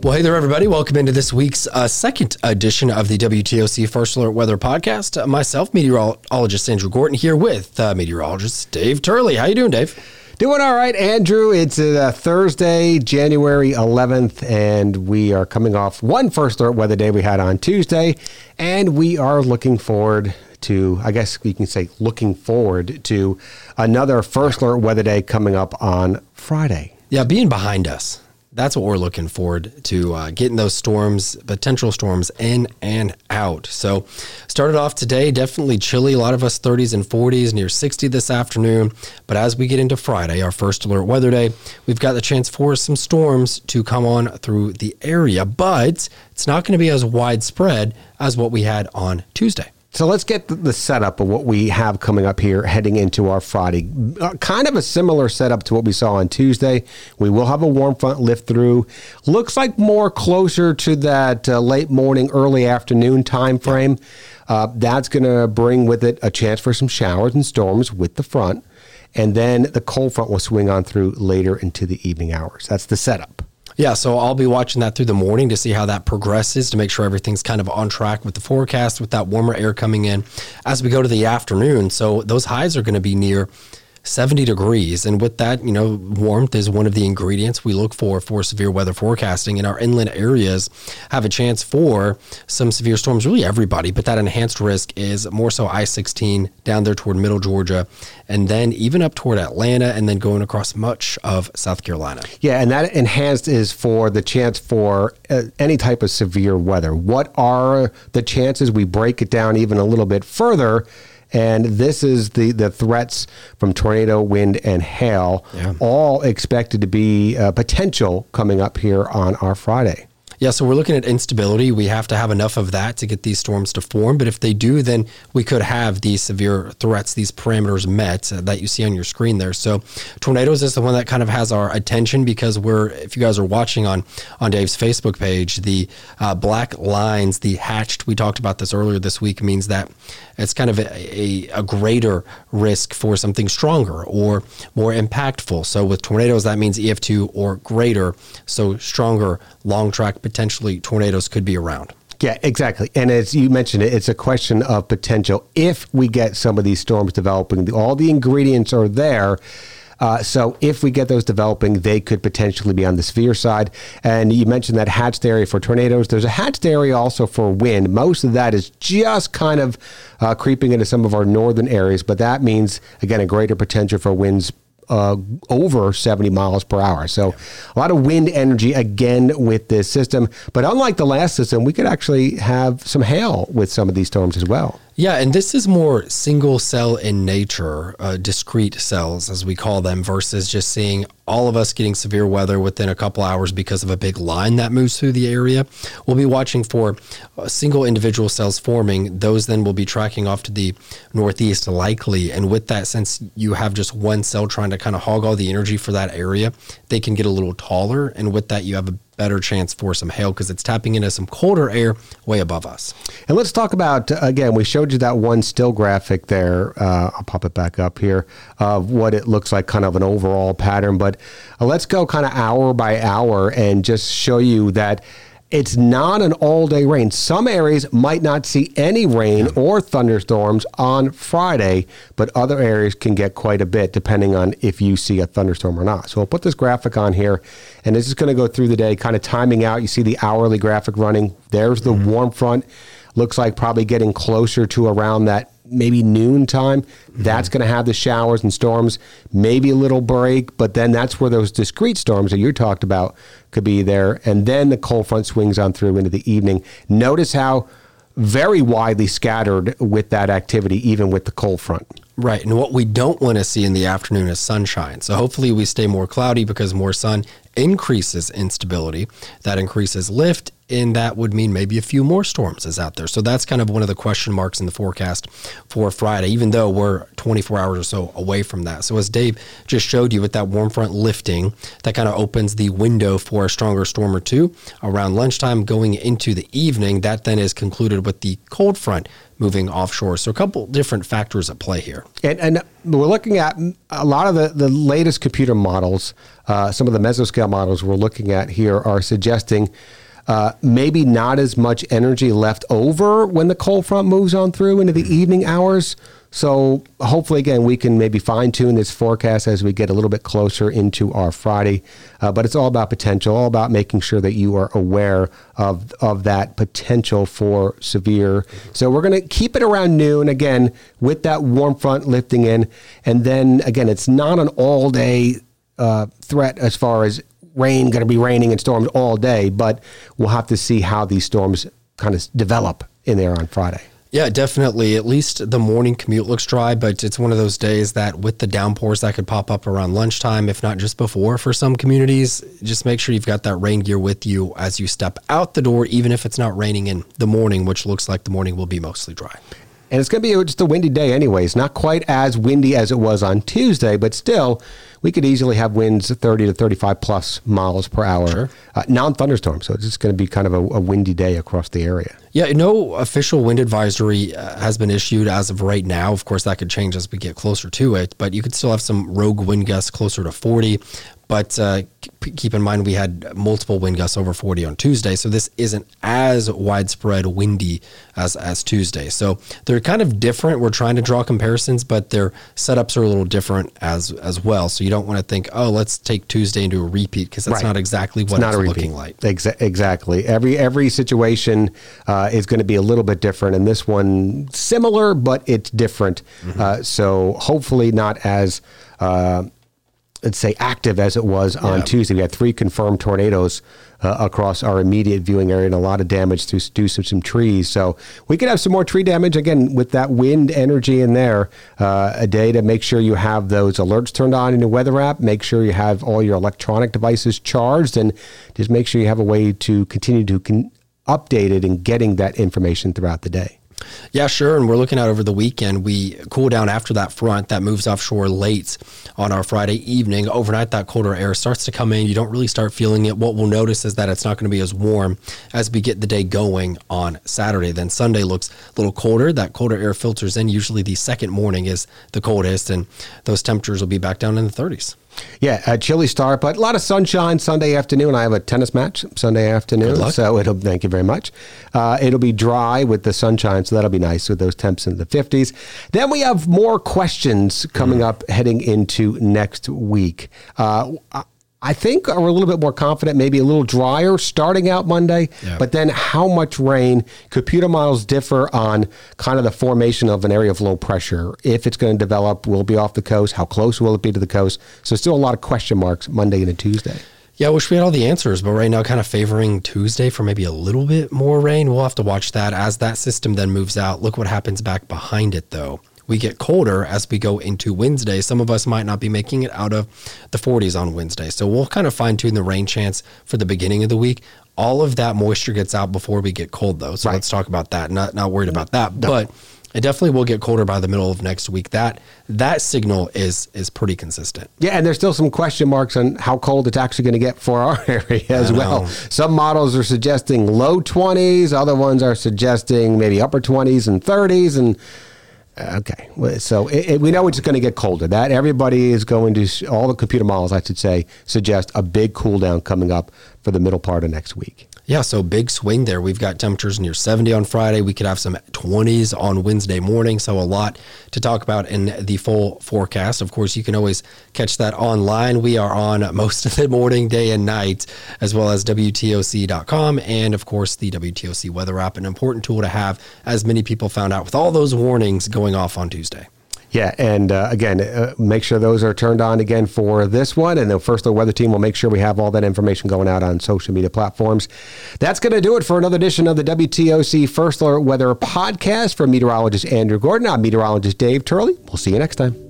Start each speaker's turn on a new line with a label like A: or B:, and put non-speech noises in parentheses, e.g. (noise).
A: Well, hey there, everybody. Welcome into this week's uh, second edition of the WTOC First Alert Weather Podcast. Uh, myself, meteorologist Andrew Gorton, here with uh, meteorologist Dave Turley. How you doing, Dave?
B: Doing all right, Andrew. It's uh, Thursday, January 11th, and we are coming off one First Alert Weather Day we had on Tuesday, and we are looking forward to, I guess you can say, looking forward to another First Alert Weather Day coming up on Friday.
A: Yeah, being behind us that's what we're looking forward to uh, getting those storms, potential storms in and out. So, started off today, definitely chilly. A lot of us 30s and 40s, near 60 this afternoon. But as we get into Friday, our first alert weather day, we've got the chance for some storms to come on through the area, but it's not going to be as widespread as what we had on Tuesday.
B: So let's get the setup of what we have coming up here heading into our Friday. Uh, kind of a similar setup to what we saw on Tuesday. We will have a warm front lift through. Looks like more closer to that uh, late morning, early afternoon time frame. Uh, that's going to bring with it a chance for some showers and storms with the front. And then the cold front will swing on through later into the evening hours. That's the setup.
A: Yeah, so I'll be watching that through the morning to see how that progresses to make sure everything's kind of on track with the forecast with that warmer air coming in as we go to the afternoon. So those highs are going to be near 70 degrees. And with that, you know, warmth is one of the ingredients we look for for severe weather forecasting. And our inland areas have a chance for some severe storms, really everybody, but that enhanced risk is more so I 16 down there toward middle Georgia, and then even up toward Atlanta, and then going across much of South Carolina.
B: Yeah, and that enhanced is for the chance for uh, any type of severe weather. What are the chances? We break it down even a little bit further and this is the, the threats from tornado, wind, and hail, yeah. all expected to be uh, potential coming up here on our Friday.
A: Yeah, so we're looking at instability. We have to have enough of that to get these storms to form. But if they do, then we could have these severe threats, these parameters met uh, that you see on your screen there. So tornadoes is the one that kind of has our attention because we're, if you guys are watching on on Dave's Facebook page, the uh, black lines, the hatched. We talked about this earlier this week. Means that it's kind of a, a, a greater risk for something stronger or more impactful. So with tornadoes, that means EF2 or greater. So stronger, long track potentially tornadoes could be around.
B: Yeah, exactly. And as you mentioned it, it's a question of potential. If we get some of these storms developing, all the ingredients are there. Uh, so if we get those developing, they could potentially be on the severe side. And you mentioned that hatched area for tornadoes. There's a hatched area also for wind. Most of that is just kind of uh, creeping into some of our northern areas, but that means again a greater potential for winds uh, over 70 miles per hour. So a lot of wind energy again with this system. But unlike the last system, we could actually have some hail with some of these storms as well.
A: Yeah, and this is more single cell in nature, uh, discrete cells, as we call them, versus just seeing all of us getting severe weather within a couple hours because of a big line that moves through the area. We'll be watching for uh, single individual cells forming. Those then will be tracking off to the northeast, likely. And with that, since you have just one cell trying to kind of hog all the energy for that area, they can get a little taller. And with that, you have a better chance for some hail because it's tapping into some colder air way above us.
B: And let's talk about again. We showed you that one still graphic there. Uh, I'll pop it back up here of what it looks like, kind of an overall pattern. But uh, let's go kind of hour by hour and just show you that it's not an all day rain. Some areas might not see any rain or thunderstorms on Friday, but other areas can get quite a bit depending on if you see a thunderstorm or not. So I'll put this graphic on here, and this is going to go through the day, kind of timing out. You see the hourly graphic running. There's the mm-hmm. warm front. Looks like probably getting closer to around that maybe noon time. Mm-hmm. That's going to have the showers and storms, maybe a little break, but then that's where those discrete storms that you talked about could be there. And then the cold front swings on through into the evening. Notice how very widely scattered with that activity, even with the cold front.
A: Right. And what we don't want to see in the afternoon is sunshine. So hopefully we stay more cloudy because more sun increases instability. That increases lift and that would mean maybe a few more storms is out there. So that's kind of one of the question marks in the forecast for Friday, even though we're 24 hours or so away from that. So as Dave just showed you with that warm front lifting, that kind of opens the window for a stronger storm or two around lunchtime going into the evening. That then is concluded with the cold front moving offshore. So a couple different factors at play here.
B: And, and we're looking at a lot of the, the latest computer models, uh, some of the mesoscale models we're looking at here are suggesting uh, maybe not as much energy left over when the cold front moves on through into the evening hours. So hopefully, again, we can maybe fine tune this forecast as we get a little bit closer into our Friday. Uh, but it's all about potential, all about making sure that you are aware of of that potential for severe. So we're going to keep it around noon again with that warm front lifting in, and then again, it's not an all day uh, threat as far as rain going to be raining and storms all day, but we'll have to see how these storms kind of develop in there on Friday.
A: Yeah, definitely. At least the morning commute looks dry, but it's one of those days that with the downpours that could pop up around lunchtime, if not just before for some communities, just make sure you've got that rain gear with you as you step out the door, even if it's not raining in the morning, which looks like the morning will be mostly dry.
B: And it's going to be just a windy day, anyways. Not quite as windy as it was on Tuesday, but still, we could easily have winds 30 to 35 plus miles per hour. Sure. Uh, non thunderstorm. So it's just going to be kind of a, a, windy day across the area.
A: Yeah, no official wind advisory uh, has been issued as of right now. Of course, that could change as we get closer to it, but you could still have some rogue wind gusts closer to 40. But uh, keep in mind, we had multiple wind gusts over 40 on Tuesday, so this isn't as widespread windy as, as Tuesday. So they're kind of different. We're trying to draw comparisons, but their setups are a little different as as well. So you don't want to think, oh, let's take Tuesday and do a repeat because that's right. not exactly what it's, not it's looking like.
B: Exa- exactly. Every every situation uh, is going to be a little bit different, and this one similar, but it's different. Mm-hmm. Uh, so hopefully not as uh, let's say active as it was on Tuesday. We had three confirmed tornadoes uh, across our immediate viewing area and a lot of damage through, some, some trees. So we could have some more tree damage again with that wind energy in there. Uh, a day to make sure you have those alerts turned on in your weather app. Make sure you have all your electronic devices charged, and just make sure you have a way to continue to con- update it and getting that information throughout the day.
A: Yeah, sure. And we're looking at over the weekend. We cool down after that front that moves offshore late on our Friday evening. Overnight, that colder air starts to come in. You don't really start feeling it. What we'll notice is that it's not going to be as warm as we get the day going on Saturday. Then Sunday looks a little colder. That colder air filters in. Usually the second morning is the coldest, and those temperatures will be back down in the 30s.
B: Yeah, a chilly start, but a lot of sunshine Sunday afternoon. I have a tennis match Sunday afternoon, so it'll. Thank you very much. Uh, it'll be dry with the sunshine, so that'll be nice with those temps in the fifties. Then we have more questions coming mm. up heading into next week. Uh, I think are a little bit more confident, maybe a little drier starting out Monday, yeah. but then how much rain? Computer models differ on kind of the formation of an area of low pressure. If it's going to develop, will it be off the coast? How close will it be to the coast? So still a lot of question marks Monday and Tuesday.
A: Yeah, I wish we had all the answers, but right now, kind of favoring Tuesday for maybe a little bit more rain. We'll have to watch that as that system then moves out. Look what happens back behind it, though we get colder as we go into Wednesday. Some of us might not be making it out of the 40s on Wednesday. So we'll kind of fine tune the rain chance for the beginning of the week. All of that moisture gets out before we get cold, though. So right. let's talk about that. Not not worried about that, no. but it definitely will get colder by the middle of next week. That that signal is is pretty consistent.
B: Yeah, and there's still some question marks on how cold it's actually going to get for our (laughs) area as well. Some models are suggesting low 20s, other ones are suggesting maybe upper 20s and 30s, and Okay, so it, it, we know it's going to get colder. That everybody is going to all the computer models, I should say, suggest a big cool down coming up for the middle part of next week.
A: Yeah, so big swing there. We've got temperatures near 70 on Friday. We could have some 20s on Wednesday morning. So a lot to talk about in the full forecast. Of course, you can always catch that online. We are on (laughs) most of the morning, day, and night, as well as WTOC.com and, of course, the WTOC weather app. An important tool to have, as many people found out with all those warnings going off on Tuesday.
B: Yeah, and uh, again, uh, make sure those are turned on again for this one. And the First Alert Weather Team will make sure we have all that information going out on social media platforms. That's going to do it for another edition of the WTOC First Alert Weather Podcast. For meteorologist Andrew Gorton, I'm meteorologist Dave Turley. We'll see you next time.